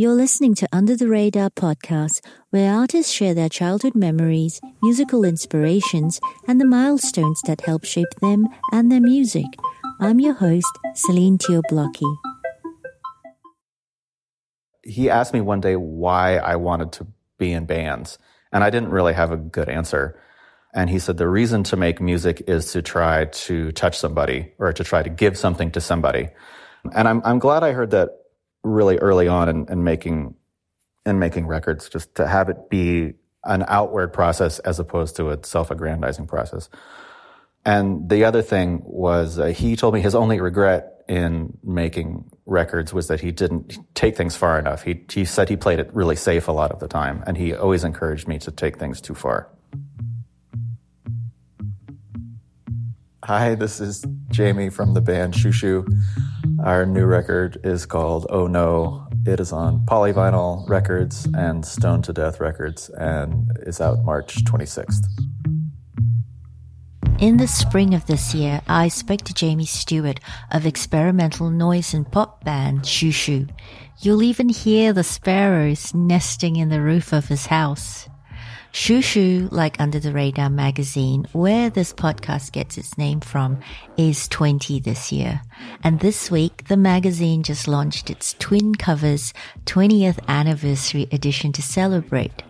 You're listening to Under the Radar podcast, where artists share their childhood memories, musical inspirations, and the milestones that help shape them and their music. I'm your host, Celine Teo-Blockey. He asked me one day why I wanted to be in bands, and I didn't really have a good answer. And he said the reason to make music is to try to touch somebody or to try to give something to somebody. And I'm, I'm glad I heard that really early on in making in making records, just to have it be an outward process as opposed to a self-aggrandizing process. And the other thing was uh, he told me his only regret in making records was that he didn't take things far enough. He he said he played it really safe a lot of the time, and he always encouraged me to take things too far. Hi, this is Jamie from the band Xiu Xiu. Our new record is called Oh No. It is on Polyvinyl Records and Stone to Death Records and is out March 26th. In the spring of this year, I spoke to Jamie Stewart of experimental noise and pop band Xiu Xiu. You'll even hear the sparrows nesting in the roof of his house. Xiu Xiu, like Under the Radar magazine, where this podcast gets its name from, is 20 this year. And this week, the magazine just launched its twin covers 20th anniversary edition to celebrate.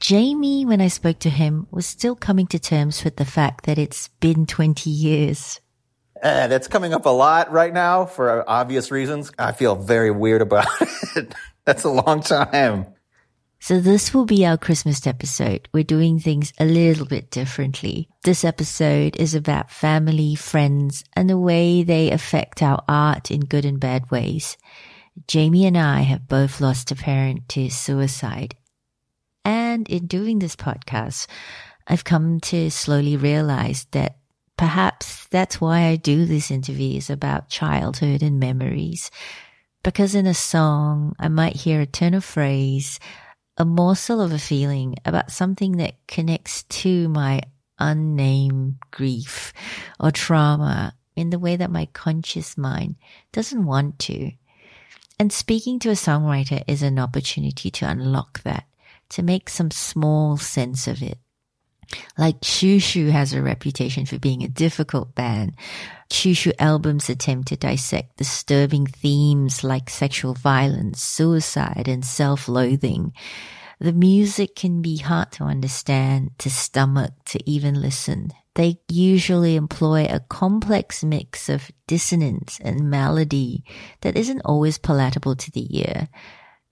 Jamie, when I spoke to him, was still coming to terms with the fact that it's been 20 years. And it's coming up a lot right now for obvious reasons. I feel very weird about it. That's a long time. So this will be our Christmas episode. We're doing things a little bit differently. This episode is about family, friends, and the way they affect our art in good and bad ways. Jamie and I have both lost a parent to suicide. And in doing this podcast, I've come to slowly realize that perhaps that's why I do these interviews about childhood and memories. Because in a song, I might hear a turn of phrase, a morsel of a feeling about something that connects to my unnamed grief or trauma in the way that my conscious mind doesn't want to. And speaking to a songwriter is an opportunity to unlock that, to make some small sense of it. Like Xiu Xiu has a reputation for being a difficult band. Xiu Xiu albums attempt to dissect disturbing themes like sexual violence, suicide, and self-loathing. The music can be hard to understand, to stomach, to even listen. They usually employ a complex mix of dissonance and melody that isn't always palatable to the ear.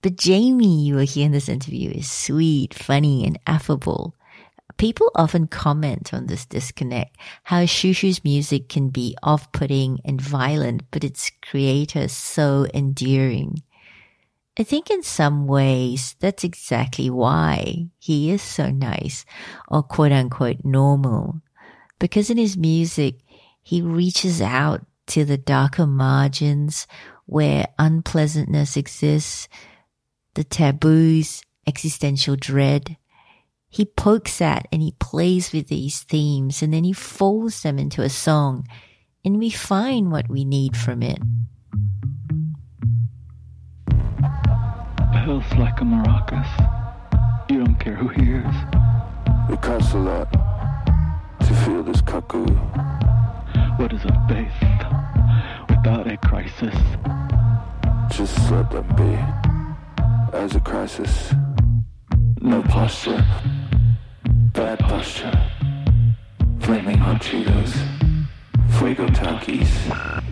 But Jamie, you will hear in this interview, is sweet, funny, and affable. People often comment on this disconnect, how Xiu Xiu's music can be off-putting and violent, but its creator so endearing. I think in some ways that's exactly why he is so nice or quote unquote normal. Because in his music, he reaches out to the darker margins where unpleasantness exists, the taboos, existential dread, he pokes at and he plays with these themes and then he folds them into a song and we find what we need from it. Feels like a maracas. You don't care who hears. It costs a lot to feel this cuckoo. What is a faith without a crisis? Just let them be. As a crisis, no posture. Bad posture. Flaming hot Cheetos. Fuego Takis.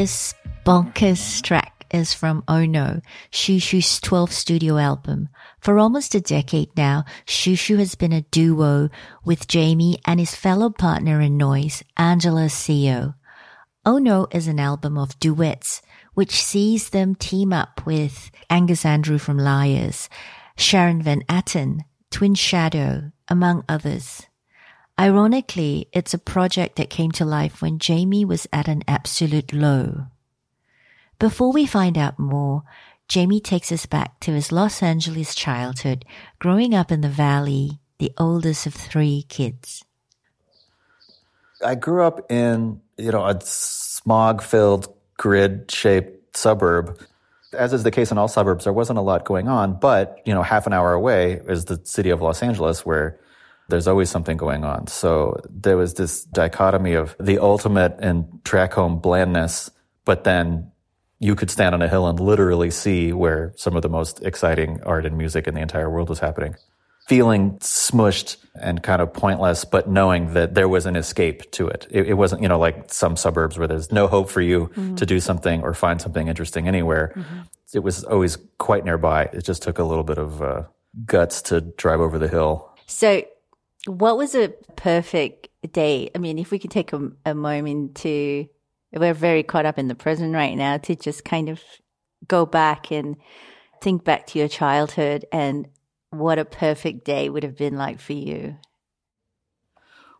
This bonkers track is from Oh No, Xiu Xiu's 12th studio album. For almost a decade now, Xiu Xiu has been a duo with Jamie and his fellow partner in noise, Angela Seo. Oh No is an album of duets which sees them team up with Angus Andrew from Liars, Sharon Van Etten, Twin Shadow, among others. Ironically, it's a project that came to life when Jamie was at an absolute low. Before we find out more, Jamie takes us back to his Los Angeles childhood, growing up in the valley, the oldest of three kids. I grew up in, you know, a smog filled, grid shaped suburb. As is the case in all suburbs, there wasn't a lot going on, but, you know, half an hour away is the city of Los Angeles where there's always something going on. So there was this dichotomy of the ultimate in track home blandness, but then you could stand on a hill and literally see where some of the most exciting art and music in the entire world was happening feeling smushed and kind of pointless, but knowing that there was an escape to it. It, it wasn't, you know, like some suburbs where there's no hope for you mm-hmm. to do something or find something interesting anywhere. Mm-hmm. It was always quite nearby. It just took a little bit of uh, guts to drive over the hill. So, what was a perfect day? I mean, if we could take a, a moment to, we're very caught up in the present right now, to just kind of go back and think back to your childhood and what a perfect day would have been like for you?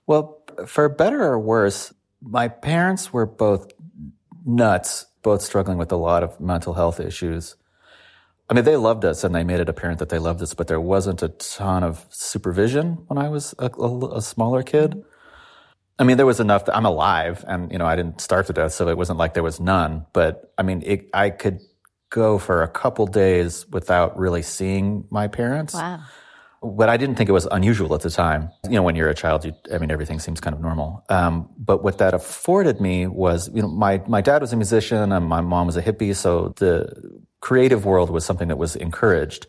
Well, for better or worse, my parents were both nuts, both struggling with a lot of mental health issues. I mean, they loved us and they made it apparent that they loved us, but there wasn't a ton of supervision when I was a, a, a smaller kid. I mean, there was enough that I'm alive and, you know, I didn't starve to death, so it wasn't like there was none. But I mean, it, I could go for a couple days without really seeing my parents. Wow. But I didn't think it was unusual at the time. You know, when you're a child, you, I mean, everything seems kind of normal. Um, but what that afforded me was, you know, my, my dad was a musician and my mom was a hippie. So the creative world was something that was encouraged.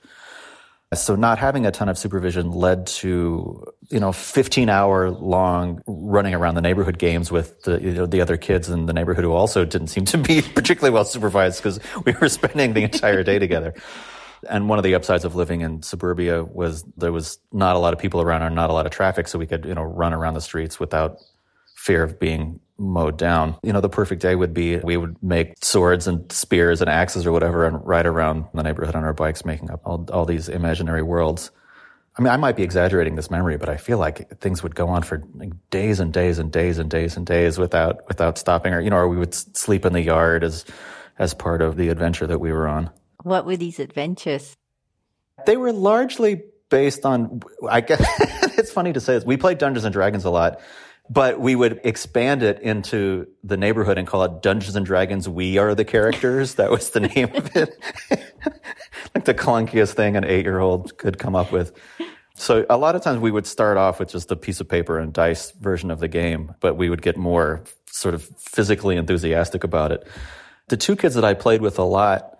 So not having a ton of supervision led to, you know, 15 hour long running around the neighborhood games with the, you know, the other kids in the neighborhood who also didn't seem to be particularly well supervised because we were spending the entire day together. And one of the upsides of living in suburbia was there was not a lot of people around or not a lot of traffic. So we could, you know, run around the streets without fear of being mowed down. You know, the perfect day would be we would make swords and spears and axes or whatever and ride around the neighborhood on our bikes, making up all, all these imaginary worlds. I mean, I might be exaggerating this memory, but I feel like things would go on for like days and days and days and days and days without without stopping, or you know, or we would sleep in the yard as as part of the adventure that we were on. What were these adventures? They were largely based on. I guess it's funny to say this. We played Dungeons and Dragons a lot, but we would expand it into the neighborhood and call it Dungeons and Dragons. We are the characters. That was the name of it. like the clunkiest thing an eight year old could come up with. So a lot of times we would start off with just a piece of paper and dice version of the game, but we would get more sort of physically enthusiastic about it. The two kids that I played with a lot,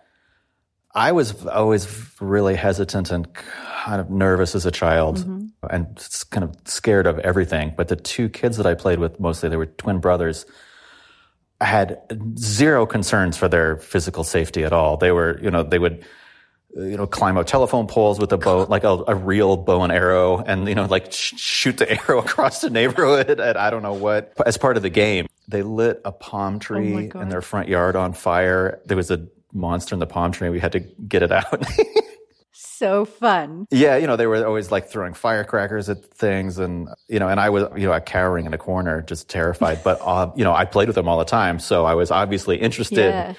I was always really hesitant and kind of nervous as a child mm-hmm. and kind of scared of everything. But the two kids that I played with mostly, they were twin brothers. I had zero concerns for their physical safety at all. They were, you know, they would, you know, climb up telephone poles with a bow, like a, a real bow and arrow, and you know, like sh- shoot the arrow across the neighborhood at I don't know what. As part of the game, they lit a palm tree oh in their front yard on fire. There was a monster in the palm tree. We had to get it out. so fun. Yeah, you know, they were always like throwing firecrackers at things and, you know, and I was, you know, cowering in a corner, just terrified. But, uh, you know, I played with them all the time. So I was obviously interested yeah.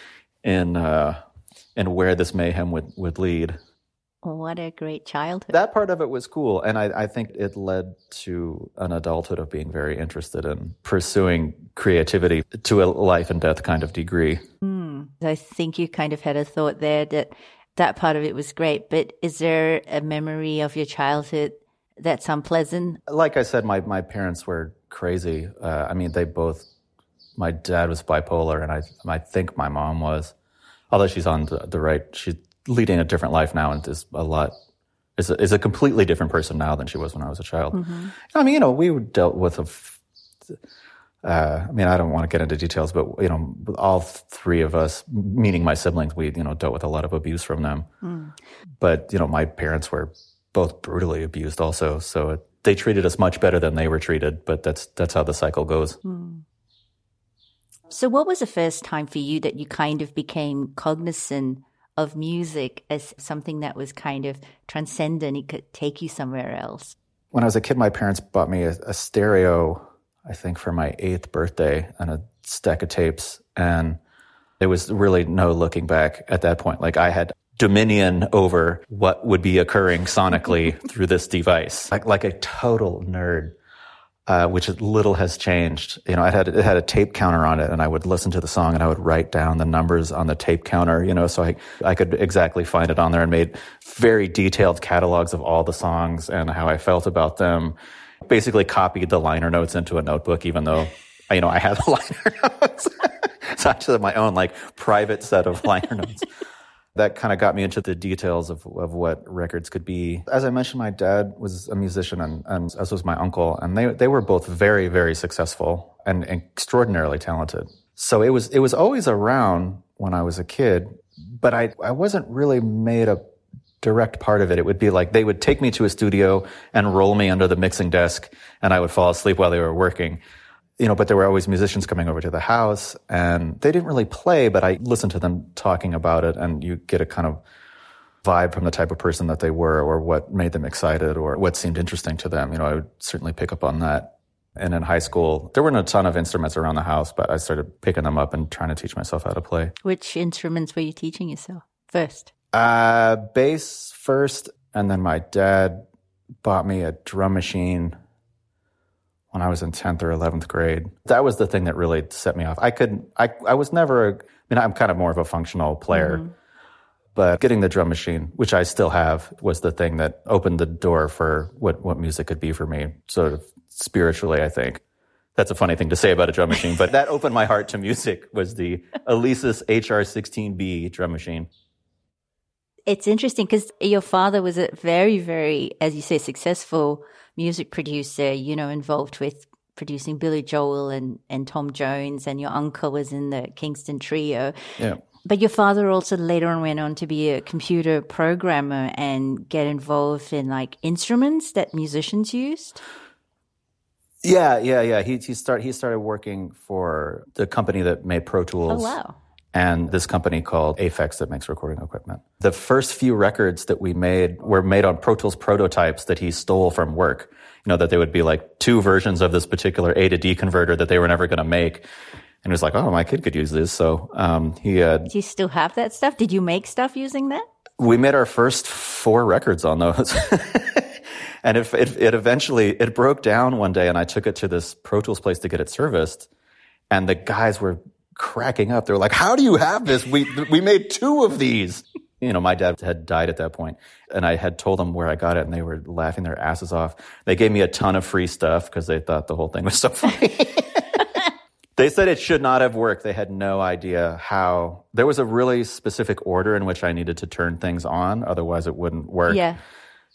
in, uh, in where this mayhem would, would lead. What a great childhood. That part of it was cool. And I, I, think it led to an adulthood of being very interested in pursuing creativity to a life and death kind of degree. Mm. I think you kind of had a thought there that that part of it was great. But is there a memory of your childhood that's unpleasant? Like I said, my, my parents were crazy. Uh, I mean, they both, my dad was bipolar, and I, I think my mom was. Although she's on the, the right, she's leading a different life now and is a lot is a, is a completely different person now than she was when I was a child. Mm-hmm. I mean, you know, we dealt with a uh, I mean, I don't want to get into details, but you know, all three of us, meaning my siblings, we you know dealt with a lot of abuse from them. Mm. But you know, my parents were both brutally abused, also. So it, they treated us much better than they were treated. But that's that's how the cycle goes. Mm. So, what was the first time for you that you kind of became cognizant of music as something that was kind of transcendent? It could take you somewhere else. When I was a kid, my parents bought me a, a stereo, I think, for my eighth birthday and a stack of tapes. And there was really no looking back at that point. Like I had dominion over what would be occurring sonically through this device, like like a total nerd. Uh, which little has changed. You know, it had it had a tape counter on it, and I would listen to the song and I would write down the numbers on the tape counter. You know, so I I could exactly find it on there and made very detailed catalogs of all the songs and how I felt about them. Basically, copied the liner notes into a notebook, even though you know I had the liner notes. so I just had my own like private set of liner notes that kind of got me into the details of, of what records could be. As I mentioned, my dad was a musician and, and as was my uncle, and they, they were both very, very successful and, and extraordinarily talented. So it was, it was always around when I was a kid, but I, I wasn't really made a direct part of it. It would be like they would take me to a studio and roll me under the mixing desk and I would fall asleep while they were working you know, but there were always musicians coming over to the house and they didn't really play, but I listened to them talking about it and you get a kind of vibe from the type of person that they were or what made them excited or what seemed interesting to them. You know, I would certainly pick up on that. And in high school, there weren't a ton of instruments around the house, but I started picking them up and trying to teach myself how to play. Which instruments were you teaching yourself first? Uh, bass first, and then my dad bought me a drum machine when I was in 10th or 11th grade. That was the thing that really set me off. I could, I, I was never, a, I mean, I'm kind of more of a functional player, mm-hmm. but getting the drum machine, which I still have, was the thing that opened the door for what, what music could be for me, sort of spiritually, I think. That's a funny thing to say about a drum machine, but that opened my heart to music was the Alesis HR16B drum machine. It's interesting because your father was a very, very, as you say, successful music producer, you know, involved with producing Billy Joel and, and Tom Jones, and your uncle was in the Kingston Trio. Yeah. But your father also later on went on to be a computer programmer and get involved in like instruments that musicians used. Yeah, yeah, yeah. He he started he started working for the company that made Pro Tools. Oh wow and this company called Aphex that makes recording equipment. The first few records that we made were made on Pro Tools prototypes that he stole from work. You know, that they would be like two versions of this particular A to D converter that they were never going to make. And he was like, oh, my kid could use this. So um, he had. Do you still have that stuff? Did you make stuff using that? We made our first four records on those. and it, it, it eventually, it broke down one day and I took it to this Pro Tools place to get it serviced. And the guys were cracking up. They're like, how do you have this? We, we made two of these. You know, my dad had died at that point and I had told them where I got it and they were laughing their asses off. They gave me a ton of free stuff because they thought the whole thing was so funny. they said it should not have worked. They had no idea how. There was a really specific order in which I needed to turn things on, otherwise it wouldn't work. Yeah.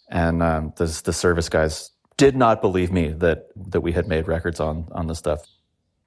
And um, the, the service guys did not believe me that that we had made records on on the stuff.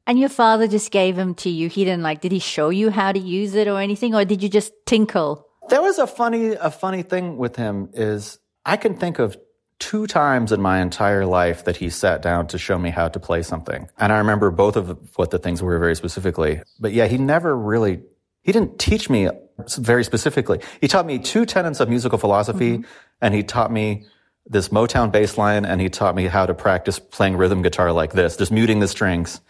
And your father just gave them to you. He didn't like, did he show you how to use it or anything? Or did you just tinkle? There was a funny, a funny thing with him is I can think of two times in my entire life that he sat down to show me how to play something. And I remember both of what the things were very specifically. But yeah, he never really, he didn't teach me very specifically. He taught me two tenets of musical philosophy mm-hmm. and he taught me this Motown bass line and he taught me how to practice playing rhythm guitar like this, just muting the strings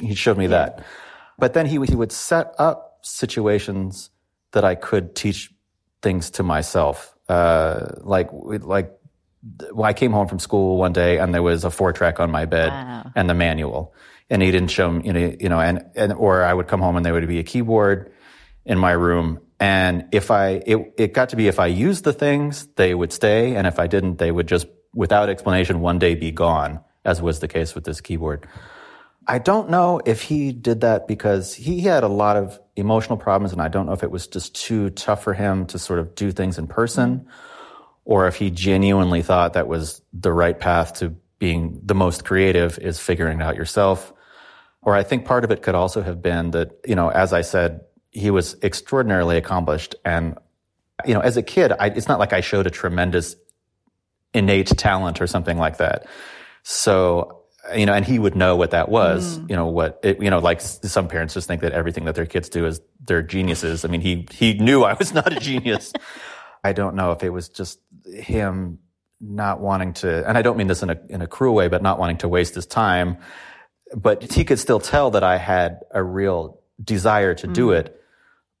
he showed me that. But then he, he would set up situations that I could teach things to myself. Uh, like, like, well, I came home from school one day and there was a four track on my bed wow. and the manual. And he didn't show me, you know, you know, and, and, or I would come home and there would be a keyboard in my room. And if I, it, it got to be if I used the things, they would stay. And if I didn't, they would just, without explanation, one day be gone, as was the case with this keyboard. I don't know if he did that because he had a lot of emotional problems, and I don't know if it was just too tough for him to sort of do things in person, or if he genuinely thought that was the right path to being the most creative is figuring it out yourself. Or I think part of it could also have been that, you know, as I said, he was extraordinarily accomplished. And, you know, as a kid, I, it's not like I showed a tremendous innate talent or something like that. So you know, and he would know what that was. Mm. You know what it, you know, like some parents just think that everything that their kids do is they're geniuses. I mean, he he knew I was not a genius. I don't know if it was just him not wanting to, and I don't mean this in a in a cruel way, but not wanting to waste his time. But he could still tell that I had a real desire to do mm. it.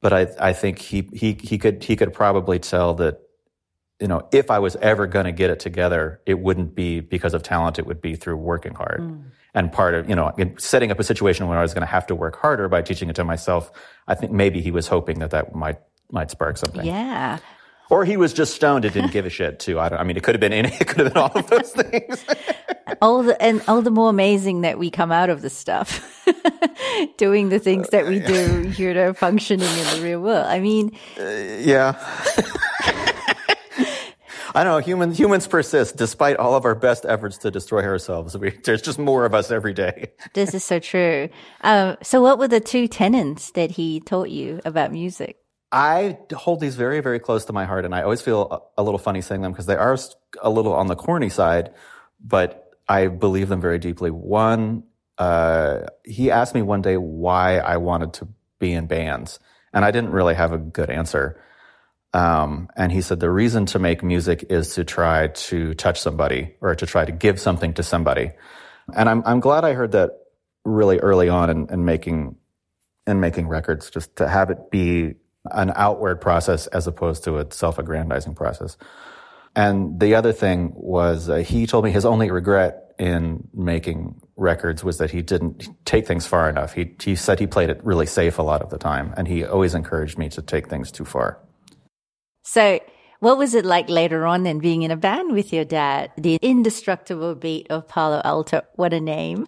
But I I think he he he could he could probably tell that you know, if I was ever going to get it together, it wouldn't be because of talent. It would be through working hard. Mm. And part of, you know, setting up a situation where I was going to have to work harder by teaching it to myself. I think maybe he was hoping that that might, might spark something. Yeah. Or he was just stoned and didn't give a shit too. I don't, I mean, it could have been any, it could have been all of those things. all the and all the more amazing that we come out of this stuff doing the things that we uh, do you know functioning in the real world i mean uh, yeah. I know humans humans persist despite all of our best efforts to destroy ourselves. We, there's just more of us every day. this is so true um, so what were the two tenets that he taught you about music I hold these very, very close to my heart, and I always feel a, a little funny saying them because they are a little on the corny side, but I believe them very deeply. One, uh, he asked me one day why I wanted to be in bands, and I didn't really have a good answer. Um, and he said the reason to make music is to try to touch somebody or to try to give something to somebody. And I'm I'm glad I heard that really early on in, in making in making records, just to have it be an outward process as opposed to a self-aggrandizing process. And the other thing was uh, he told me his only regret in making records was that he didn't take things far enough. He he said he played it really safe a lot of the time, and he always encouraged me to take things too far. So what was it like later on then being in a band with your dad the indestructible beat of palo alto what a name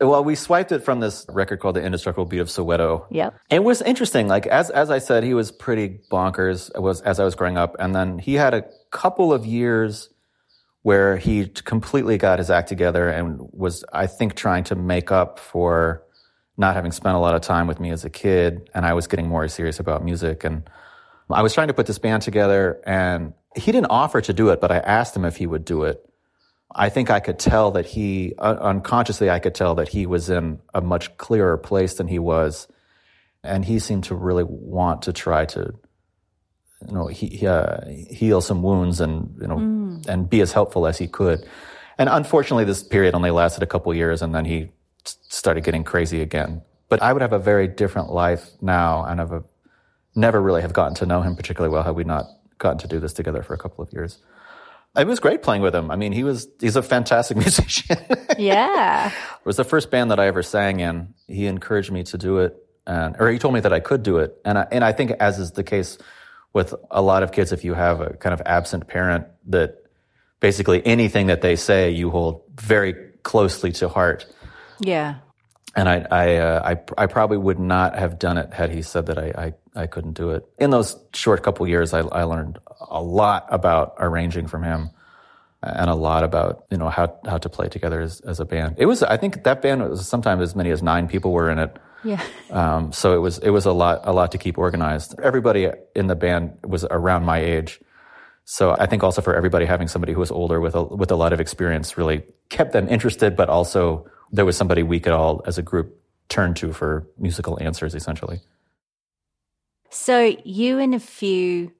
Well, we swiped it from this record called "The Indestructible Beat of Soweto." yep It was interesting. Like as as I said, he was pretty bonkers. Was as I was growing up, and then he had a couple of years where he completely got his act together and was, I think, trying to make up for not having spent a lot of time with me as a kid. And I was getting more serious about music, and I was trying to put this band together. And he didn't offer to do it, but I asked him if he would do it. I think I could tell that he, un- unconsciously, I could tell that he was in a much clearer place than he was. And he seemed to really want to try to, you know, he, uh, heal some wounds and, you know, and be as helpful as he could. And unfortunately, this period only lasted a couple years and then he started getting crazy again. But I would have a very different life now and have a, never really have gotten to know him particularly well had we not gotten to do this together for a couple of years. It was great playing with him. I mean, he was, he's a fantastic musician. yeah. it was the first band that I ever sang in. He encouraged me to do it and, or he told me that I could do it. And I, and I think as is the case with a lot of kids, if you have a kind of absent parent that basically anything that they say you hold very closely to heart. yeah And I, I, uh, I, I probably would not have done it had he said that I, I, I couldn't do it. In those short couple years, I, I learned a lot about arranging from him and a lot about, you know, how, how to play together as, as a band. It was, I think that band was sometimes as many as nine people were in it. yeah Um, so it was, it was a lot, a lot to keep organized. Everybody in the band was around my age. So I think also for everybody having somebody who was older with a, with a lot of experience really kept them interested, but also there was somebody we could all as a group turn to for musical answers essentially. So you and a few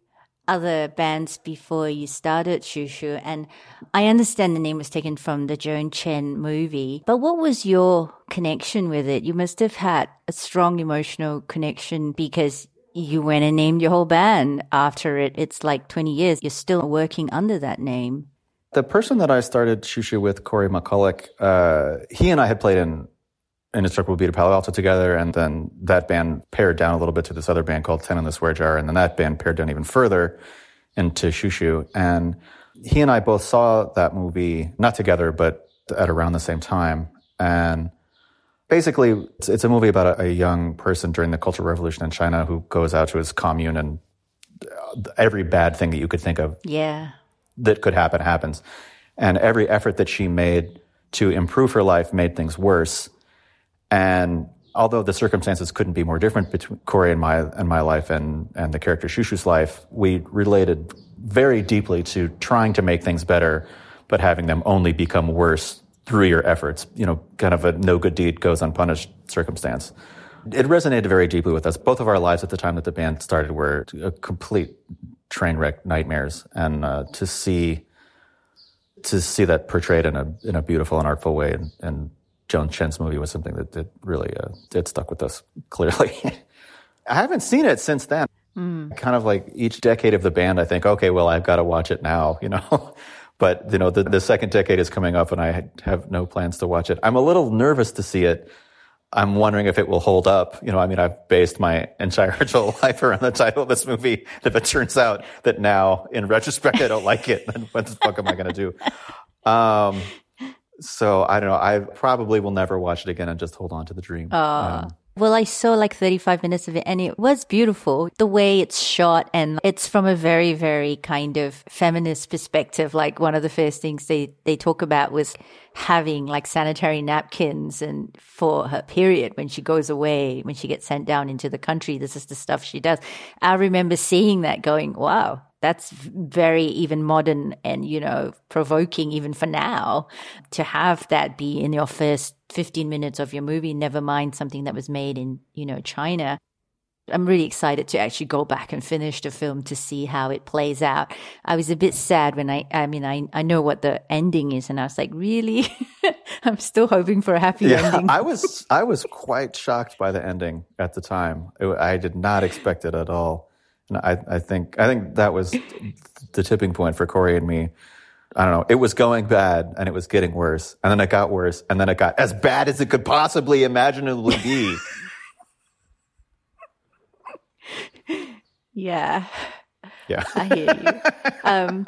other bands before you started Xiu Xiu, and I understand the name was taken from the Joan Chen movie. But what was your connection with it? You must have had a strong emotional connection because you went and named your whole band after it. It's like 20 years. You're still working under that name. The person that I started Xiu Xiu with, Cory McCulloch, uh, he and I had played in Indestructible Beat of Palo Alto together, and then that band paired down a little bit to this other band called Ten in the Swear Jar, and then that band paired down even further into Xiu Xiu. And he and I both saw that movie, not together, but at around the same time. And basically, it's, it's a movie about a, a young person during the Cultural Revolution in China who goes out to his commune and uh, every bad thing that you could think of Yeah. That could happen happens. And every effort that she made to improve her life made things worse. And although the circumstances couldn't be more different between Cory and my and my life and and the character Xiu Xiu's life, we related very deeply to trying to make things better, but having them only become worse through your efforts, you know, kind of a no good deed goes unpunished circumstance. It resonated very deeply with us. Both of our lives at the time that the band started were a complete train wreck nightmares, and uh, to see to see that portrayed in a in a beautiful and artful way, and, and Joan Chen's movie was something that, that really uh, it stuck with us clearly. I haven't seen it since then. Mm. Kind of like each decade of the band, I think, okay, well, I've got to watch it now, you know. but you know, the, the second decade is coming up, and I have no plans to watch it. I'm a little nervous to see it. I'm wondering if it will hold up. You know, I mean, I've based my entire adult life around the title of this movie. If it turns out that now, in retrospect, I don't like it, then what the fuck am I going to do? Um, so I don't know. I probably will never watch it again and just hold on to the dream. Uh. Um, well, I saw like 35 minutes of it and it was beautiful. The way it's shot and it's from a very, very kind of feminist perspective. Like one of the first things they, they talk about was having like sanitary napkins and for her period when she goes away, when she gets sent down into the country, this is the stuff she does. I remember seeing that going, wow, that's very even modern and, you know, provoking even for now to have that be in your first 15 minutes of your movie, never mind something that was made in, you know, China. I'm really excited to actually go back and finish the film to see how it plays out. I was a bit sad when I, I mean, I, I know what the ending is and I was like, really? I'm still hoping for a happy yeah, ending. I was, I was quite shocked by the ending at the time. I did not expect it at all. And I, I think I think that was the tipping point for Cory and me. I don't know. It was going bad and it was getting worse. And then it got worse. And then it got as bad as it could possibly imaginably be. yeah. Yeah. I hear you. Um,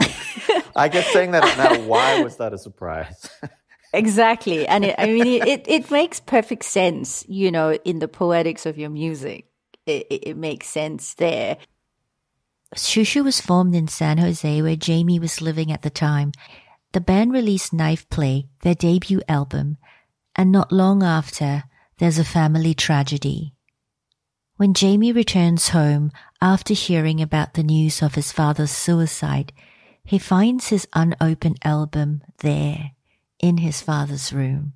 I get saying that now. Why was that a surprise? exactly. And it, I mean, it, it makes perfect sense, you know, in the poetics of your music it, it makes sense there. Xiu Xiu was formed in San Jose, where Jamie was living at the time. The band released Knife Play, their debut album, and not long after, there's a family tragedy. When Jamie returns home after hearing about the news of his father's suicide, he finds his unopened album there in his father's room.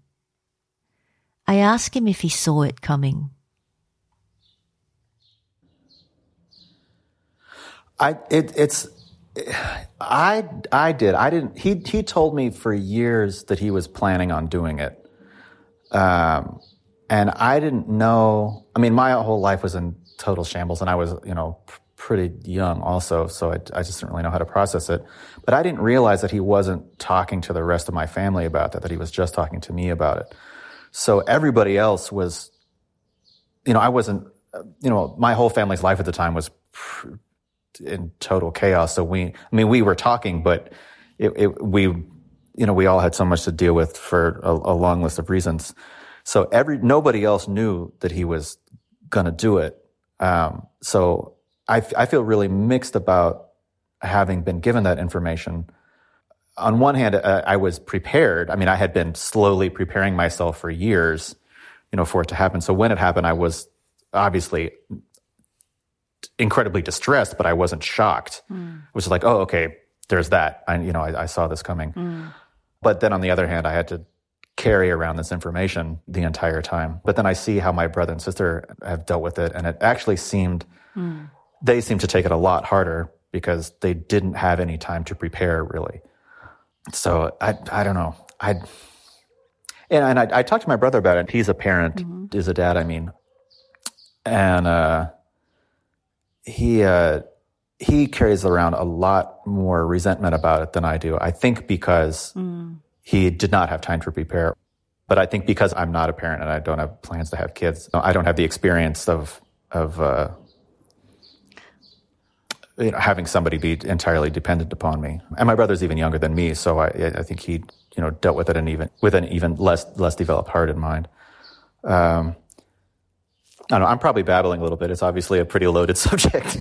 I ask him if he saw it coming. I it, it's I I did I didn't he he told me for years that he was planning on doing it, um, and I didn't know. I mean, my whole life was in total shambles, and I was you know pretty young also, so I, I just didn't really know how to process it. But I didn't realize that he wasn't talking to the rest of my family about that; that he was just talking to me about it. So everybody else was, you know, I wasn't. You know, my whole family's life at the time was in total chaos. So we, I mean, we were talking, but it, it, we, you know, we all had so much to deal with for a, a long list of reasons. So every, nobody else knew that he was going to do it. Um, so I, I feel really mixed about having been given that information. On one hand, uh, I was prepared. I mean, I had been slowly preparing myself for years, you know, for it to happen. So when it happened, I was obviously incredibly distressed, but I wasn't shocked. Mm. It was like, oh, okay, there's that. I, you know, I, I saw this coming. Mm. But then on the other hand, I had to carry around this information the entire time. But then I see how my brother and sister have dealt with it, and it actually seemed mm. they seemed to take it a lot harder because they didn't have any time to prepare really. So I I don't know. I and, and I, I talked to my brother about it. He's a parent, mm-hmm. is a dad. I mean, and uh, he uh, he carries around a lot more resentment about it than I do. I think because mm. He did not have time to prepare. But I think because I'm not a parent and I don't have plans to have kids, I don't have the experience of of uh, you know, having somebody be entirely dependent upon me. And my brother's even younger than me, so I, I think he you know dealt with it an even with an even less less developed heart in mind. Um, I don't know, I'm probably babbling a little bit. It's obviously a pretty loaded subject.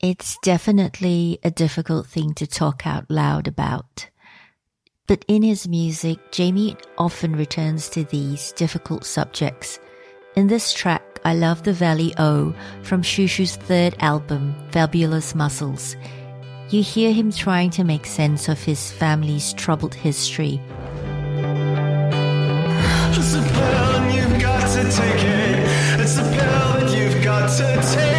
It's definitely a difficult thing to talk out loud about. But in his music, Jamie often returns to these difficult subjects. In this track, I love the Valley O from Xiu Xiu's third album, Fabulous Muscles. you hear him trying to make sense of his family's troubled history. It's a pill and you've got to take it. It's a pill you've got to take.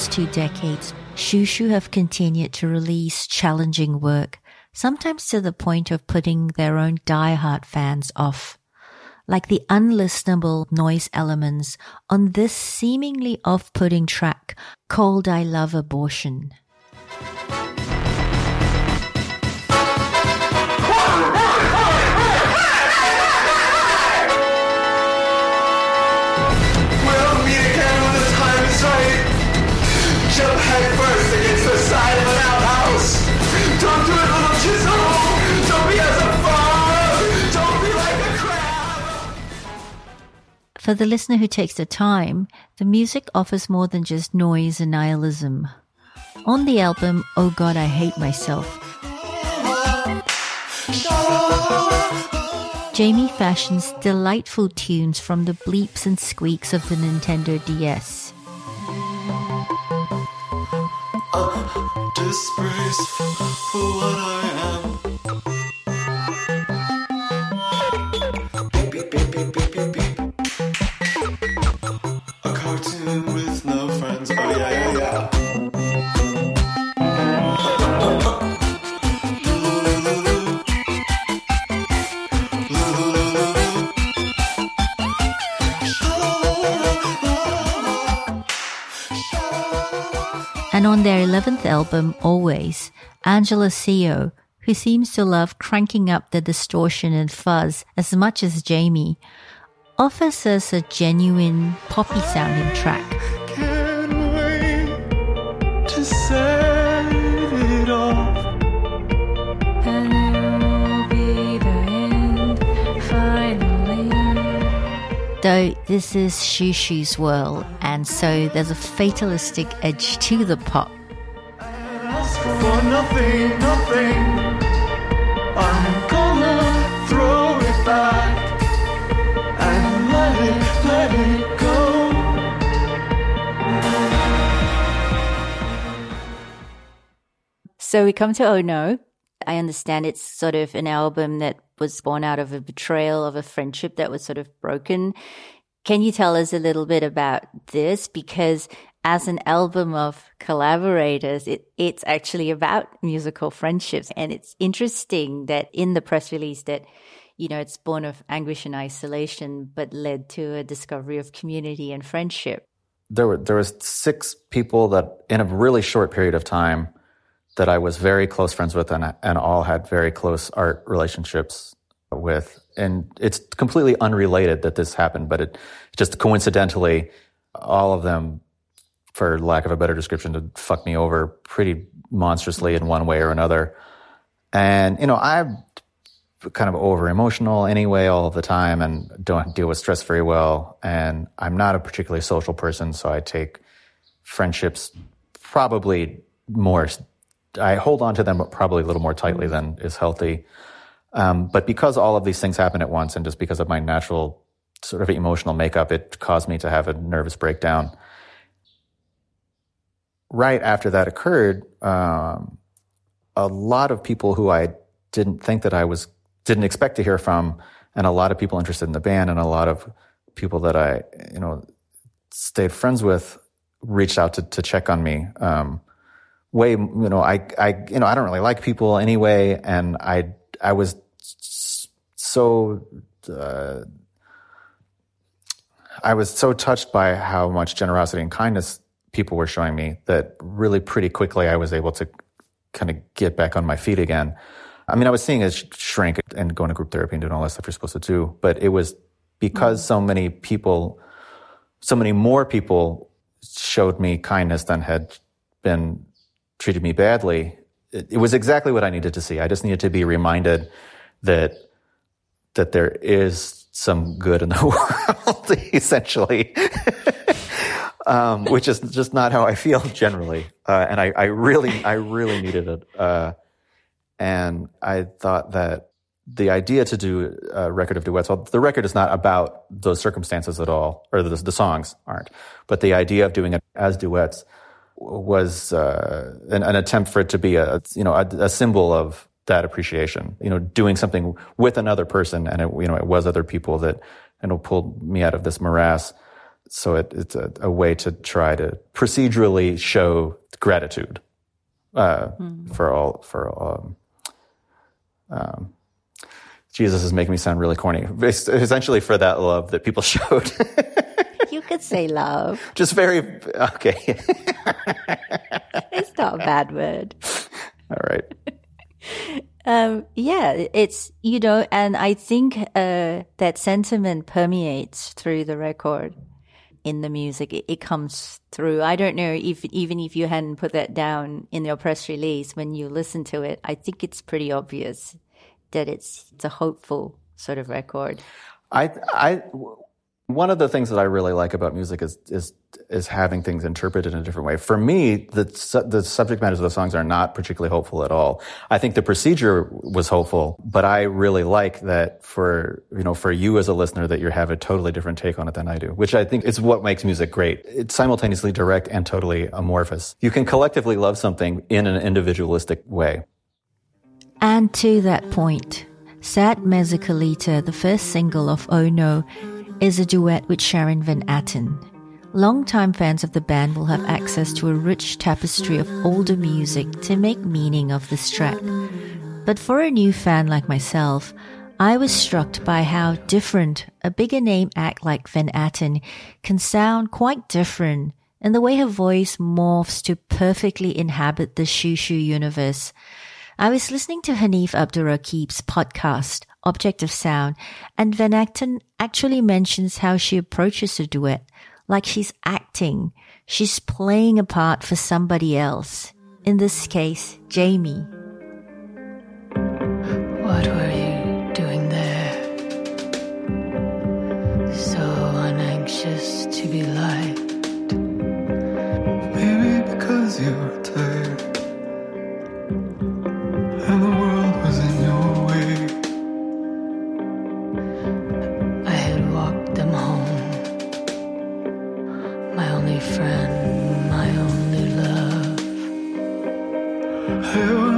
Last two decades, Xiu Xiu have continued to release challenging work, sometimes to the point of putting their own diehard fans off. Like the unlistenable noise elements on this seemingly off-putting track called I Luv Abortion. For the listener who takes the time, the music offers more than just noise and nihilism. On the album Oh God, I Hate Myself, Jamie fashions delightful tunes from the bleeps and squeaks of the Nintendo DS. Disgrace on their 11th album, Always, Angela Seo, who seems to love cranking up the distortion and fuzz as much as Jamie, offers us a genuine poppy sounding track. Though this is Xiu Xiu's world, and so there's a fatalistic edge to the pop. Ask for nothing, nothing. I'm gonna throw it back and let it, let it go. So we come to Oh No. I understand it's sort of an album that was born out of a betrayal of a friendship that was sort of broken. Can you tell us a little bit about this? Because as an album of collaborators, it, it's actually about musical friendships. And it's interesting that in the press release that, you know, it's born of anguish and isolation, but led to a discovery of community and friendship. there were there was six people that in a really short period of time that I was very close friends with and and all had very close art relationships with and it's completely unrelated that this happened but it just coincidentally all of them for lack of a better description to fuck me over pretty monstrously in one way or another and you know I'm kind of over emotional anyway all the time and don't deal with stress very well. And I'm not a particularly social person, so I take friendships probably more, I hold on to them probably a little more tightly than is healthy. Um, but because all of these things happen at once and just because of my natural sort of emotional makeup, it caused me to have a nervous breakdown. Right after that occurred, um, a lot of people who I didn't think that I was didn't expect to hear from, and a lot of people interested in the band, and a lot of people that I you know stayed friends with reached out to to check on me. Um, way you know I I you know I don't really like people anyway, and I I was so uh, I was so touched by how much generosity and kindness people were showing me that really pretty quickly I was able to kind of get back on my feet again. I mean, I was seeing it shrink and going to group therapy and doing all that stuff you're supposed to do, but it was because so many people, so many more people showed me kindness than had been treated me badly. It, it was exactly what I needed to see. I just needed to be reminded that that there is some good in the world, essentially. um, which is just not how I feel generally. Uh, and I, I really, I really needed it. Uh, and I thought that the idea to do a record of duets, well, the record is not about those circumstances at all, or the, the songs aren't, but the idea of doing it as duets was uh, an, an, attempt for it to be a, you know, a, a symbol of that appreciation. You know, doing something with another person, and it, you know, it was other people that, you know, pulled me out of this morass. So it, it's a, a, way to try to procedurally show gratitude uh, mm. for all for um, um, Jesus is making me sound really corny. Essentially, for that love that people showed. You could say love. Just very okay. it's not a bad word. All right. Um, yeah, it's you know, and I think uh, that sentiment permeates through the record in the music. It, it, comes through. I don't know if even if you hadn't put that down in your press release when you listen to it, I think it's pretty obvious that it's it's a hopeful sort of record. I I one of the things that I really like about music is is is having things interpreted in a different way. For me, the the subject matters of the songs are not particularly hopeful at all. I think the procedure was hopeful, but I really like that for you know for you as a listener that you have a totally different take on it than I do, which I think is what makes music great. It's simultaneously direct and totally amorphous. You can collectively love something in an individualistic way. And to that point, Sad Mezcalita, the first single of Oh No, is a duet with Sharon Van Etten. Longtime fans of the band will have access to a rich tapestry of older music to make meaning of this track. But for a new fan like myself, I was struck by how different a bigger name act like Van Etten can sound quite different and the way her voice morphs to perfectly inhabit the Xiu universe. I was listening to Hanif Abdurraqib's podcast object of sound, and Van Etten actually mentions how she approaches a duet like she's acting. She's playing a part for somebody else. In this case, Jamie. What were you doing there? So unanxious to be liked. Maybe because you They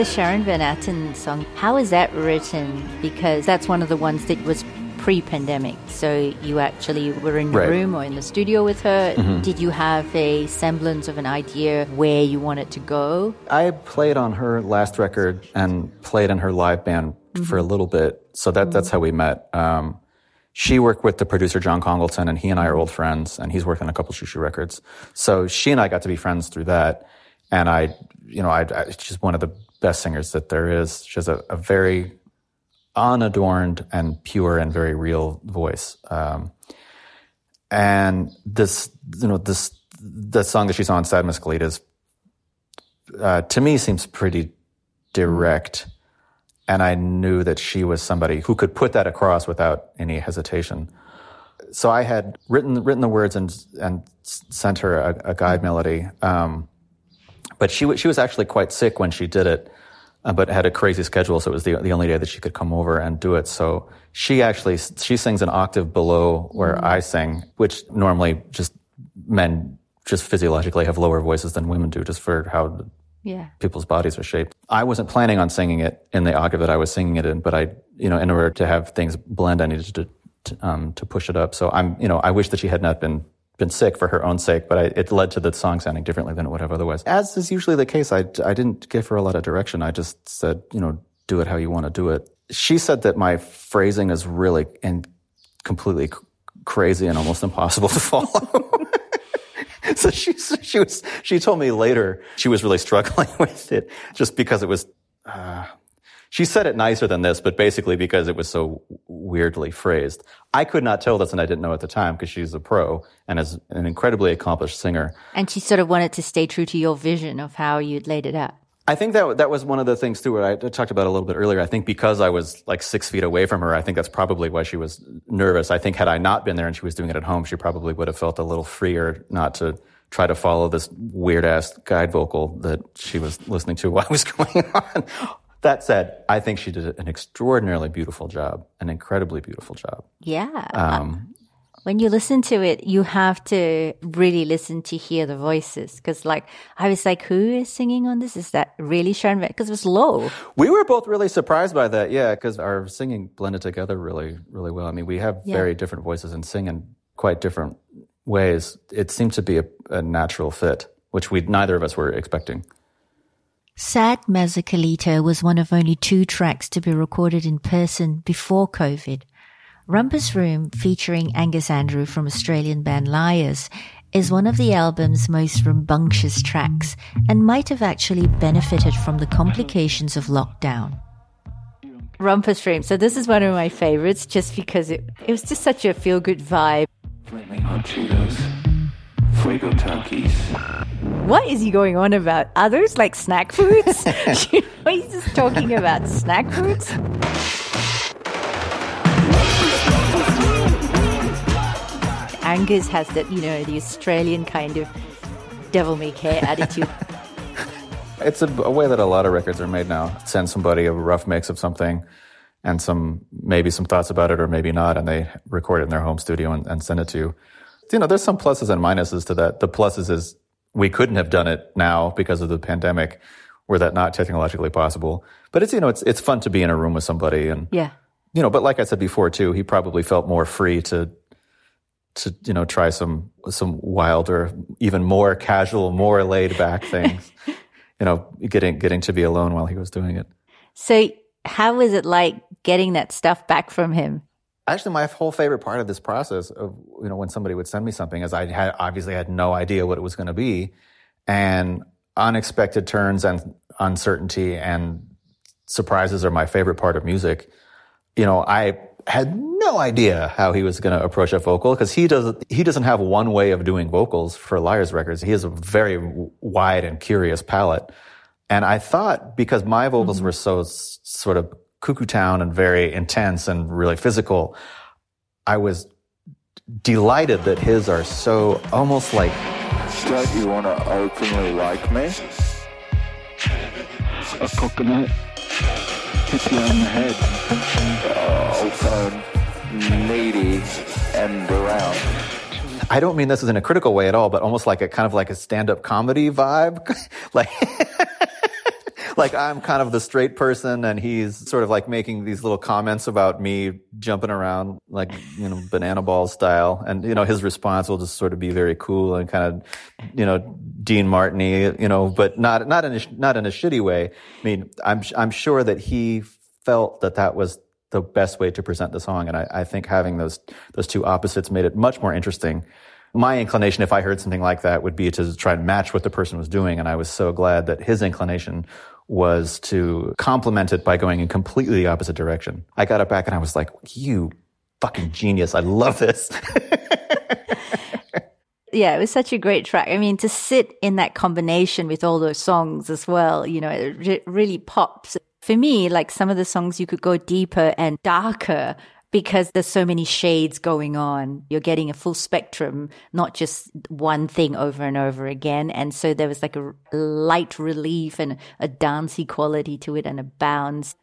the Sharon Van Etten song, how is that written? Because that's one of the ones that was pre-pandemic. So you actually were in the Right. room or in the studio with her. Mm-hmm. Did you have a semblance of an idea where you wanted to go? I played on her last record and played in her live band mm-hmm. for a little bit. So that that's mm-hmm. how we met. Um, she worked with the producer John Congleton, and he and I are old friends. And he's worked on a couple Xiu Xiu records. So she and I got to be friends through that. And I, you know, I, I she's one of the best singers that there is. She has a, a very unadorned and pure and very real voice. Um, and this, you know, this the song that she's on, "Sad Mezcalita," is uh, to me seems pretty direct. And I knew that she was somebody who could put that across without any hesitation. So I had written written the words and and sent her a, a guide melody. Um, but she she was actually quite sick when she did it. uh, but had a crazy schedule, so it was the the only day that she could come over and do it. So she actually she sings an octave below where I sing, which normally just men just physiologically have lower voices than women do, just for how Yeah. people's bodies are shaped. I wasn't planning on singing it in the octave that I was singing it in, but I, you know, in order to have things blend, I needed to to, um, to push it up. So I'm, you know, I wish that she had not been been sick for her own sake, but I, it led to the song sounding differently than it would have otherwise. As is usually the case, I I didn't give her a lot of direction. I just said, you know, do it how you want to do it. She said that my phrasing is really and completely c- crazy and almost impossible to follow. So she she was she told me later she was really struggling with it just because it was. Uh, she said it nicer than this, but basically because it was so weirdly phrased. I could not tell this, and I didn't know at the time because she's a pro and is an incredibly accomplished singer. And she sort of wanted to stay true to your vision of how you'd laid it out. I think that that was one of the things too. What I talked about a little bit earlier. I think because I was like six feet away from her, I think that's probably why she was nervous. I think had I not been there and she was doing it at home, she probably would have felt a little freer not to try to follow this weird ass guide vocal that she was listening to while I was going on. That said, I think she did an extraordinarily beautiful job, an incredibly beautiful job. Yeah. Um, when you listen to it, you have to really listen to hear the voices. Because, like, I was like, who is singing on this? Is that really Sharon? Because it was low. We were both really surprised by that, yeah, because our singing blended together really, really well. I mean, we have Yeah. very different voices and sing in quite different ways. It seemed to be a, a natural fit, which we neither of us were expecting. Sad Mezcalita was one of only two tracks to be recorded in person before COVID. Rumpus Room, featuring Angus Andrew from Australian band Liars, is one of the album's most rambunctious tracks and might have actually benefited from the complications of lockdown. Rumpus Room. So this is one of my favorites just because it, it was just such a feel good vibe. Flaming hot Cheetos. Fuego Takis. What is he going on about? Others like snack foods? you know, he's just talking about snack foods. Angus has that, you know, the Australian kind of devil may care attitude. It's a, a way that a lot of records are made now. Send somebody a rough mix of something and some maybe some thoughts about it or maybe not, and they record it in their home studio and, and send it to you. You know, there's some pluses and minuses to that. The pluses is we couldn't have done it now because of the pandemic, were that not technologically possible. But it's you know, it's it's fun to be in a room with somebody and Yeah. you know, but like I said before too, he probably felt more free to to you know try some some wilder, even more casual, more laid back things. you know, getting getting to be alone while he was doing it. So, how was it like getting that stuff back from him? Actually, my whole favorite part of this process of you know when somebody would send me something is I had obviously had no idea what it was going to be, and unexpected turns and uncertainty and surprises are my favorite part of music. You know, I had no idea how he was going to approach a vocal because he does he doesn't have one way of doing vocals for Liars Records. He has a very wide and curious palette, and I thought because my vocals mm-hmm. were so s- sort of cuckoo town and very intense and really physical, I was delighted that his are so almost like Don't you want to openly like me? A coconut. Hit you on the head. Oh, also needy and around. I don't mean this is in a critical way at all, but almost like a kind of like a stand-up comedy vibe. like, like I'm kind of the straight person and he's sort of like making these little comments about me jumping around like, you know, banana ball style. And, you know, his response will just sort of be very cool and kind of, you know, Dean Martiny, you know, but not, not in a, not in a shitty way. I mean, I'm, I'm sure that he felt that that was the best way to present the song. And I, I think having those, those two opposites made it much more interesting. My inclination, if I heard something like that, would be to try and match what the person was doing. And I was so glad that his inclination was to complement it by going in completely the opposite direction. I got it back and I was like, you fucking genius. I love this. Yeah, it was such a great track. I mean, to sit in that combination with all those songs as well, you know, it re- really pops. For me, like some of the songs you could go deeper and darker because there's so many shades going on. You're getting a full spectrum, not just one thing over and over again. And so there was like a light relief and a dancey quality to it and a bounce.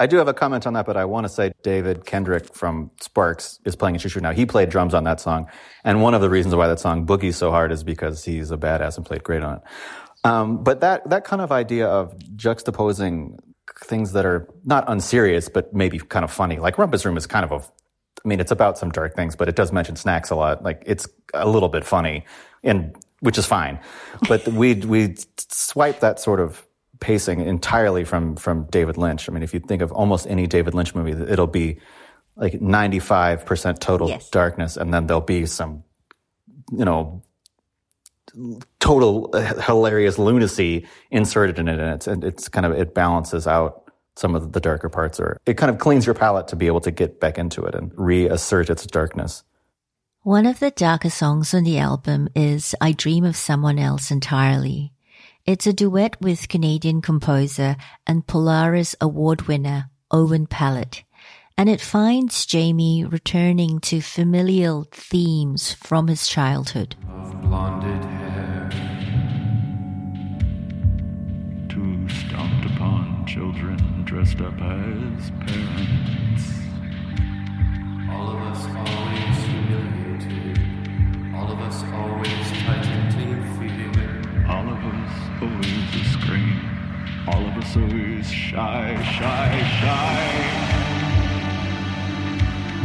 I do have a comment on that, but I want to say David Kendrick from Sparks is playing a choo now. He played drums on that song. And one of the reasons why that song boogies so hard is because he's a badass and played great on it. Um, but that, that kind of idea of juxtaposing things that are not unserious, but maybe kind of funny, like Rumpus Room is kind of a, I mean, it's about some dark things, but it does mention snacks a lot. Like it's a little bit funny and, which is fine. But we, we swipe that sort of pacing entirely from from David Lynch. I mean, if you think of almost any David Lynch movie, it'll be like 95% total Yes. darkness and then there'll be some you know total uh, hilarious lunacy inserted in it and it's and it's kind of it balances out some of the darker parts or it kind of cleans your palate to be able to get back into it and reassert its darkness. One of the darker songs on the album is I Dream of Someone Else Entirely. It's a duet with Canadian composer and Polaris Award winner Owen Pallett, and it finds Jamie returning to familial themes from his childhood. of blonded hair. Two stomped upon children dressed up as parents. All of us always humiliated. All of us always fear. All of us always a scream. All of us always shy, shy, shy.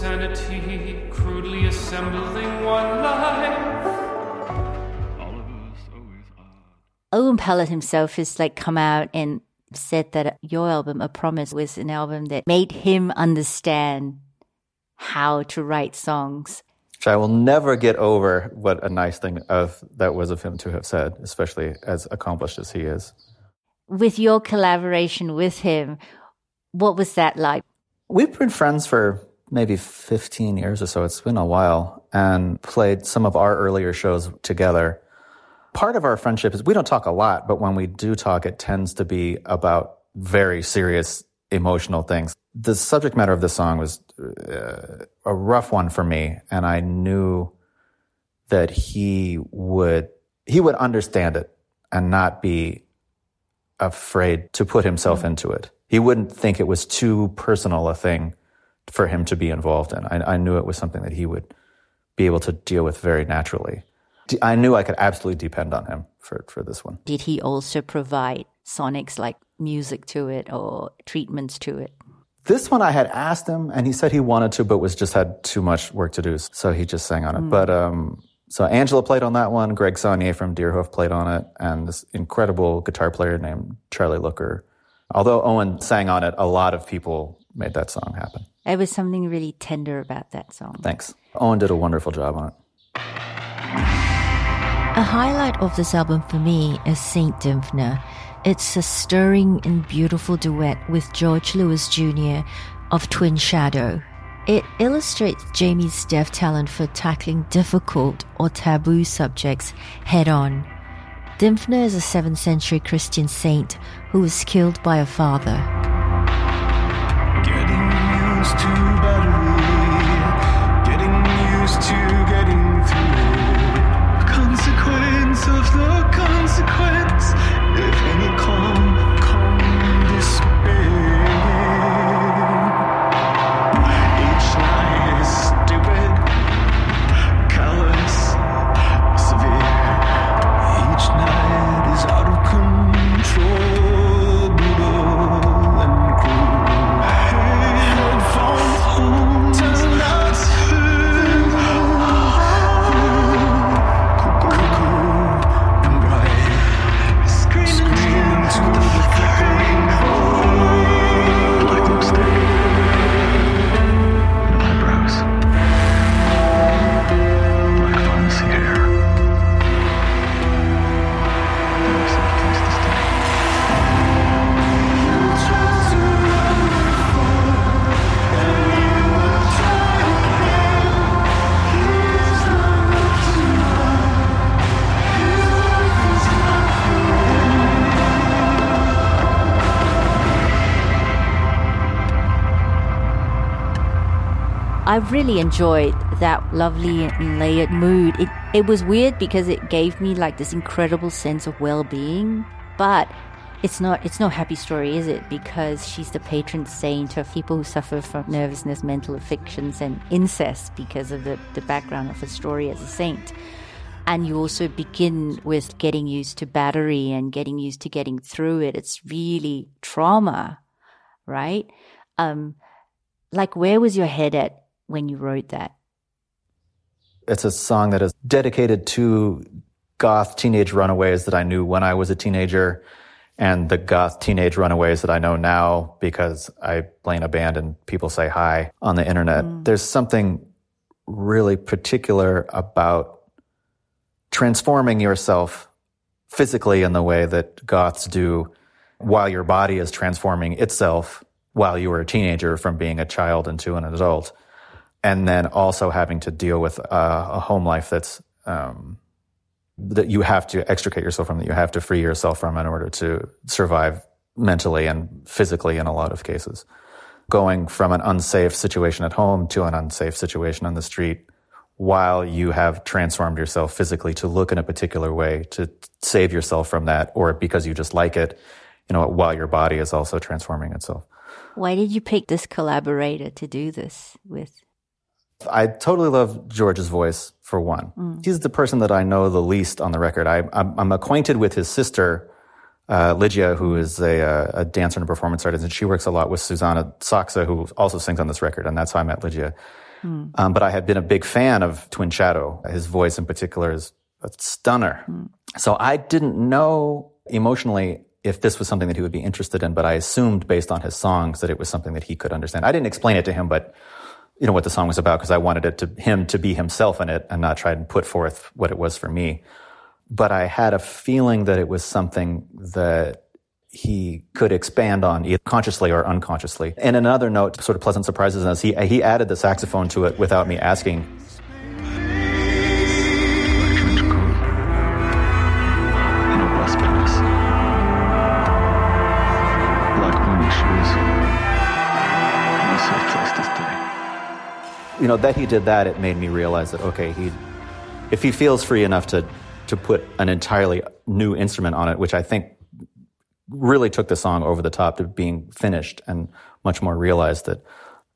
insanity, crudely assembling one life. All of us always are. Owen Pallett himself has like come out and said that your album, A Promise, was an album that made him understand how to write songs. Which I will never get over what a nice thing of that was of him to have said, especially as accomplished as he is. With your collaboration with him, what was that like? We've been friends for maybe 15 years or so. It's been a while and played some of our earlier shows together. Part of our friendship is we don't talk a lot, but when we do talk, it tends to be about very serious emotional things. The subject matter of this song was uh, a rough one for me, and I knew that he would he would understand it and not be afraid to put himself into it. He wouldn't think it was too personal a thing for him to be involved in. I, I knew it was something that he would be able to deal with very naturally. I knew I could absolutely depend on him for, for this one. Did he also provide sonics like music to it or treatments to it? This one I had asked him, and he said he wanted to, but was just had too much work to do, so he just sang on it. But um, so Angela played on that one. Greg Saunier from Deerhoof played on it, and this incredible guitar player named Charlie Looker. Although Owen sang on it, a lot of people made that song happen. There was something really tender about that song. Thanks. Owen did a wonderful job on it. A highlight of this album for me is Saint Dymphna. It's a stirring and beautiful duet with George Lewis Jr. of Twin Shadow. It illustrates Jamie's deft talent for tackling difficult or taboo subjects head on. Dymphna is a 7th century Christian saint who was killed by a father. Used to really enjoyed that lovely and layered mood. It it was weird because it gave me like this incredible sense of well-being, but it's not it's no happy story, is it? Because she's the patron saint of people who suffer from nervousness, mental afflictions, and incest because of the, the background of her story as a saint. And you also begin with getting used to battery and getting used to getting through it. It's really trauma, right? Um, like where was your head at when you wrote that? It's a song that is dedicated to goth teenage runaways that I knew when I was a teenager and the goth teenage runaways that I know now because I play in a band and people say hi on the internet. Mm. There's something really particular about transforming yourself physically in the way that goths do while your body is transforming itself while you were a teenager from being a child into an adult. And then also having to deal with uh, a home life that's um, that you have to extricate yourself from, that you have to free yourself from in order to survive mentally and physically in a lot of cases. Going from an unsafe situation at home to an unsafe situation on the street while you have transformed yourself physically to look in a particular way to save yourself from that or because you just like it, you know, while your body is also transforming itself. Why did you pick this collaborator to do this with? I totally love George's voice for one. He's the person that I know the least on the record. I, I'm, I'm acquainted with his sister, uh, Lygia, who is a, uh, a dancer and a performance artist, and she works a lot with Susanna Saxa, who also sings on this record, and that's how I met Lygia. Um, but I had been a big fan of Twin Shadow. His voice in particular is a stunner. So I didn't know emotionally if this was something that he would be interested in, but I assumed based on his songs that it was something that he could understand. I didn't explain it to him, but you know what the song was about because I wanted it to him to be himself in it and not try and put forth what it was for me. But I had a feeling that it was something that he could expand on either consciously or unconsciously. And another note, sort of pleasant surprises us, he, he added the saxophone to it without me asking. You know that he did that it made me realize that okay he if he feels free enough to to put an entirely new instrument on it which i think really took the song over the top to being finished and much more realized that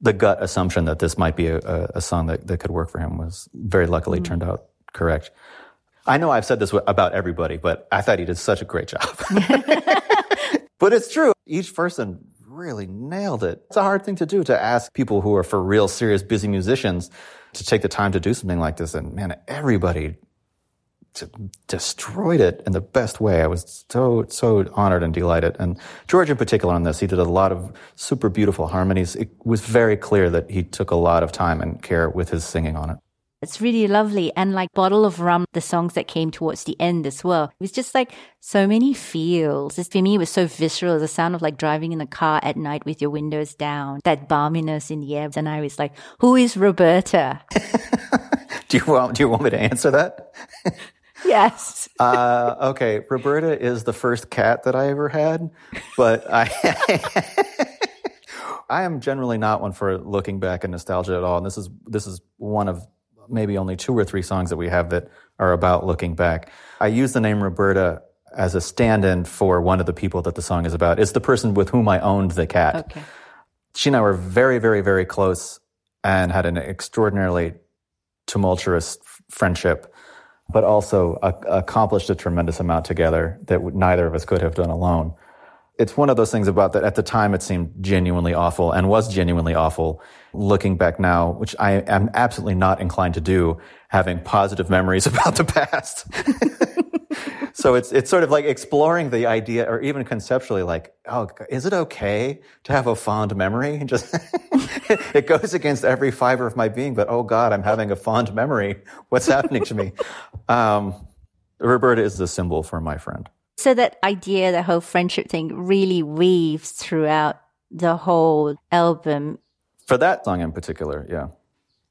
the gut assumption that this might be a, a, a song that, that could work for him was very luckily mm. turned out correct. I know i've said this about everybody but i thought he did such a great job. But it's true. Each person really nailed it. It's a hard thing to do to ask people who are for real serious busy musicians to take the time to do something like this. And man, everybody destroyed it in the best way. I was so, so honored and delighted. And George in particular on this, he did a lot of super beautiful harmonies. It was very clear that he took a lot of time and care with his singing on it. It's really lovely. And like Bottle of Rum, the songs that came towards the end as well. It was just like so many feels. This for me was so visceral. The sound of like driving in a car at night with your windows down, that balminess in the air. And I was like, who is Roberta? Do you want, do you want me to answer that? yes. Uh, okay, Roberta is the first cat that I ever had, but I I am generally not one for looking back and nostalgia at all. And this is this is one of maybe only two or three songs that we have that are about looking back. I use the name Roberta as a stand-in for one of the people that the song is about. It's the person with whom I owned the cat. Okay. She and I were very, very, very close and had an extraordinarily tumultuous friendship, but also a- accomplished a tremendous amount together that neither of us could have done alone. It's one of those things about that at the time it seemed genuinely awful and was genuinely awful. Looking back now, which I am absolutely not inclined to do, having positive memories about the past. so it's it's sort of like exploring the idea, or even conceptually, like, oh, is it okay to have a fond memory? And Just it goes against every fiber of my being, but oh God, I'm having a fond memory. What's happening to me? Um, Roberta is the symbol for my friend. So that idea, the whole friendship thing really weaves throughout the whole album. For that song in particular, yeah.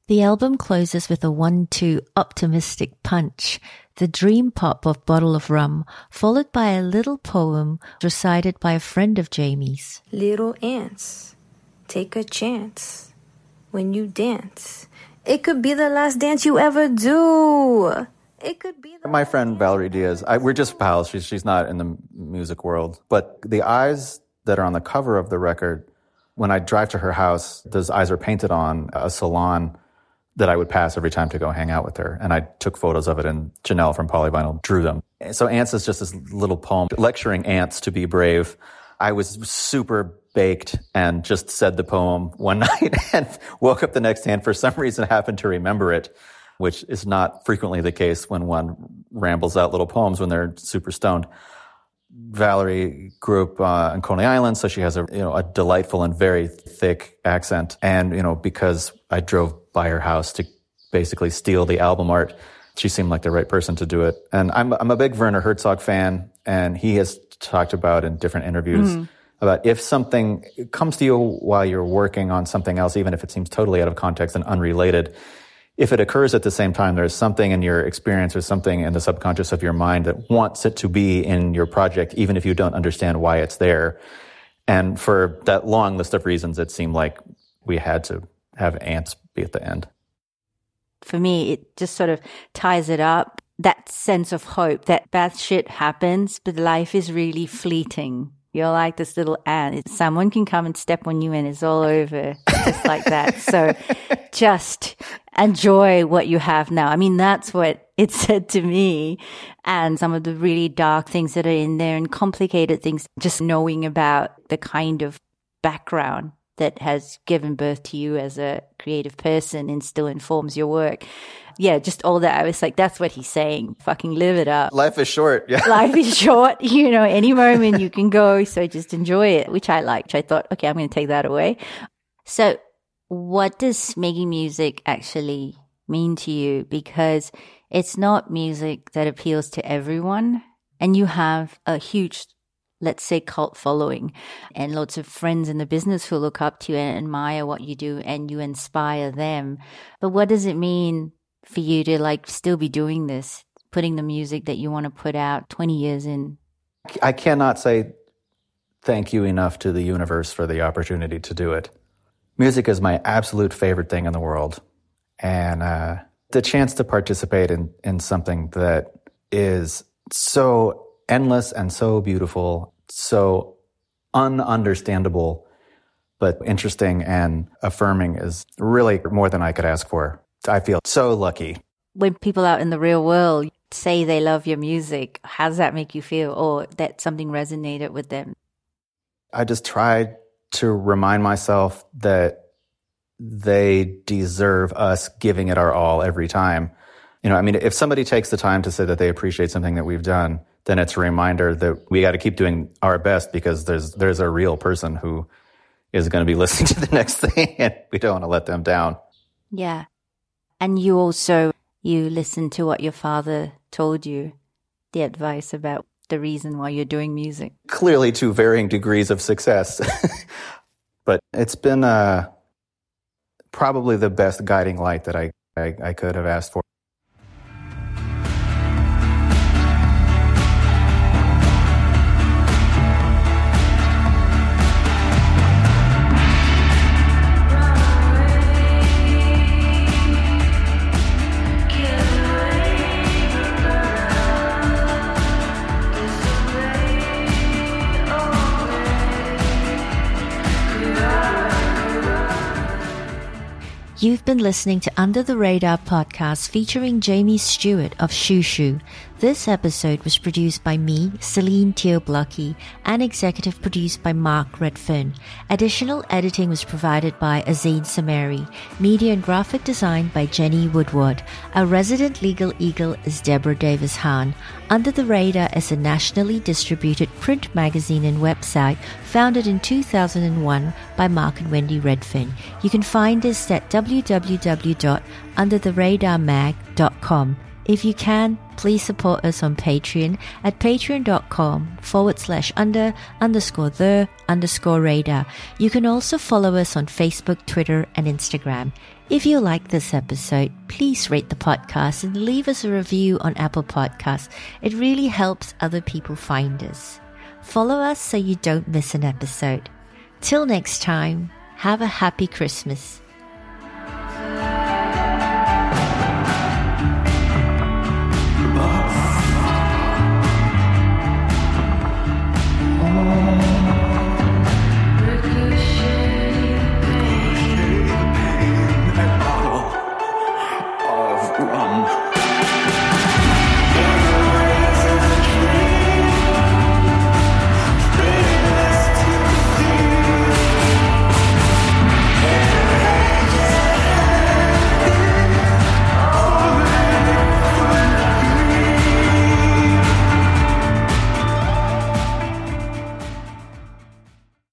The album closes with a one-two optimistic punch, the dream pop of Bottle of Rum, followed by a little poem recited by a friend of Jamie's. Little ants, take a chance. when you dance. It could be the last dance you ever do. It could be the My friend Valerie Diaz, I, we're just pals. She's, she's not in the music world. But the eyes that are on the cover of the record, when I drive to her house, those eyes are painted on a salon that I would pass every time to go hang out with her. And I took photos of it, and Janelle from Polyvinyl drew them. So Ants is just this little poem lecturing ants to be brave. I was super baked and just said the poem one night and woke up the next day and for some reason happened to remember it, which is not frequently the case when one rambles out little poems when they're super stoned. Valerie grew up uh, in Coney Island, so she has a you know a delightful and very thick accent. And you know because I drove by her house to basically steal the album art, she seemed like the right person to do it. And I'm I'm a big Werner Herzog fan, and he has talked about in different interviews about if something comes to you while you're working on something else, even if it seems totally out of context and unrelated. If it occurs at the same time, there's something in your experience or something in the subconscious of your mind that wants it to be in your project, even if you don't understand why it's there. And for that long list of reasons, it seemed like we had to have ants be at the end. for me, it just sort of ties it up. That sense of hope that bad shit happens, but life is really fleeting. You're like this little ant. Someone can come and step on you and it's all over just like that. So just enjoy what you have now. I mean, that's what it said to me and some of the really dark things that are in there and complicated things. Just knowing about the kind of background that has given birth to you as a creative person and still informs your work. Yeah, just all that. I was like, that's what he's saying. Fucking live it up. Life is short. Yeah. Life is short, you know, any moment you can go. So just enjoy it, which I liked. I thought, okay, I'm going to take that away. So what does making music actually mean to you? Because it's not music that appeals to everyone. And you have a huge, let's say, cult following and lots of friends in the business who look up to you and admire what you do and you inspire them. But what does it mean for you to like still be doing this, putting the music that you want to put out 20 years in? I cannot say thank you enough to the universe for the opportunity to do it. Music is my absolute favorite thing in the world. And uh, the chance to participate in, in something that is so endless and so beautiful, so ununderstandable, but interesting and affirming is really more than I could ask for. I feel so lucky. When people out in the real world say they love your music, how does that make you feel? Or that something resonated with them? I just try to remind myself that they deserve us giving it our all every time. You know, I mean, if somebody takes the time to say that they appreciate something that we've done, then it's a reminder that we got to keep doing our best because there's there's a real person who is going to be listening to the next thing, and we don't want to let them down. Yeah. And you also, you listen to what your father told you, the advice about the reason why you're doing music. Clearly, to varying degrees of success, but it's been uh, probably the best guiding light that I, I I could have asked for. You've been listening to Under the Radar podcast featuring Jamie Stewart of Xiu Xiu. This episode was produced by me, Celine Teo-Blockey, and executive produced by Mark Redfern. Additional editing was provided by Azaid Samari. Media and graphic design by Jenny Woodward. Our resident legal eagle is Deborah Davis Hahn. Under the Radar is a nationally distributed print magazine and website founded in 2001 by Mark and Wendy Redfern. You can find us at www.undertheradarmag.com. If you can, please support us on Patreon at patreon.com forward slash under underscore the underscore radar. You can also follow us on Facebook, Twitter, and Instagram. If you like this episode, please rate the podcast and leave us a review on Apple Podcasts. It really helps other people find us. Follow us so you don't miss an episode. Till next time, have a happy Christmas.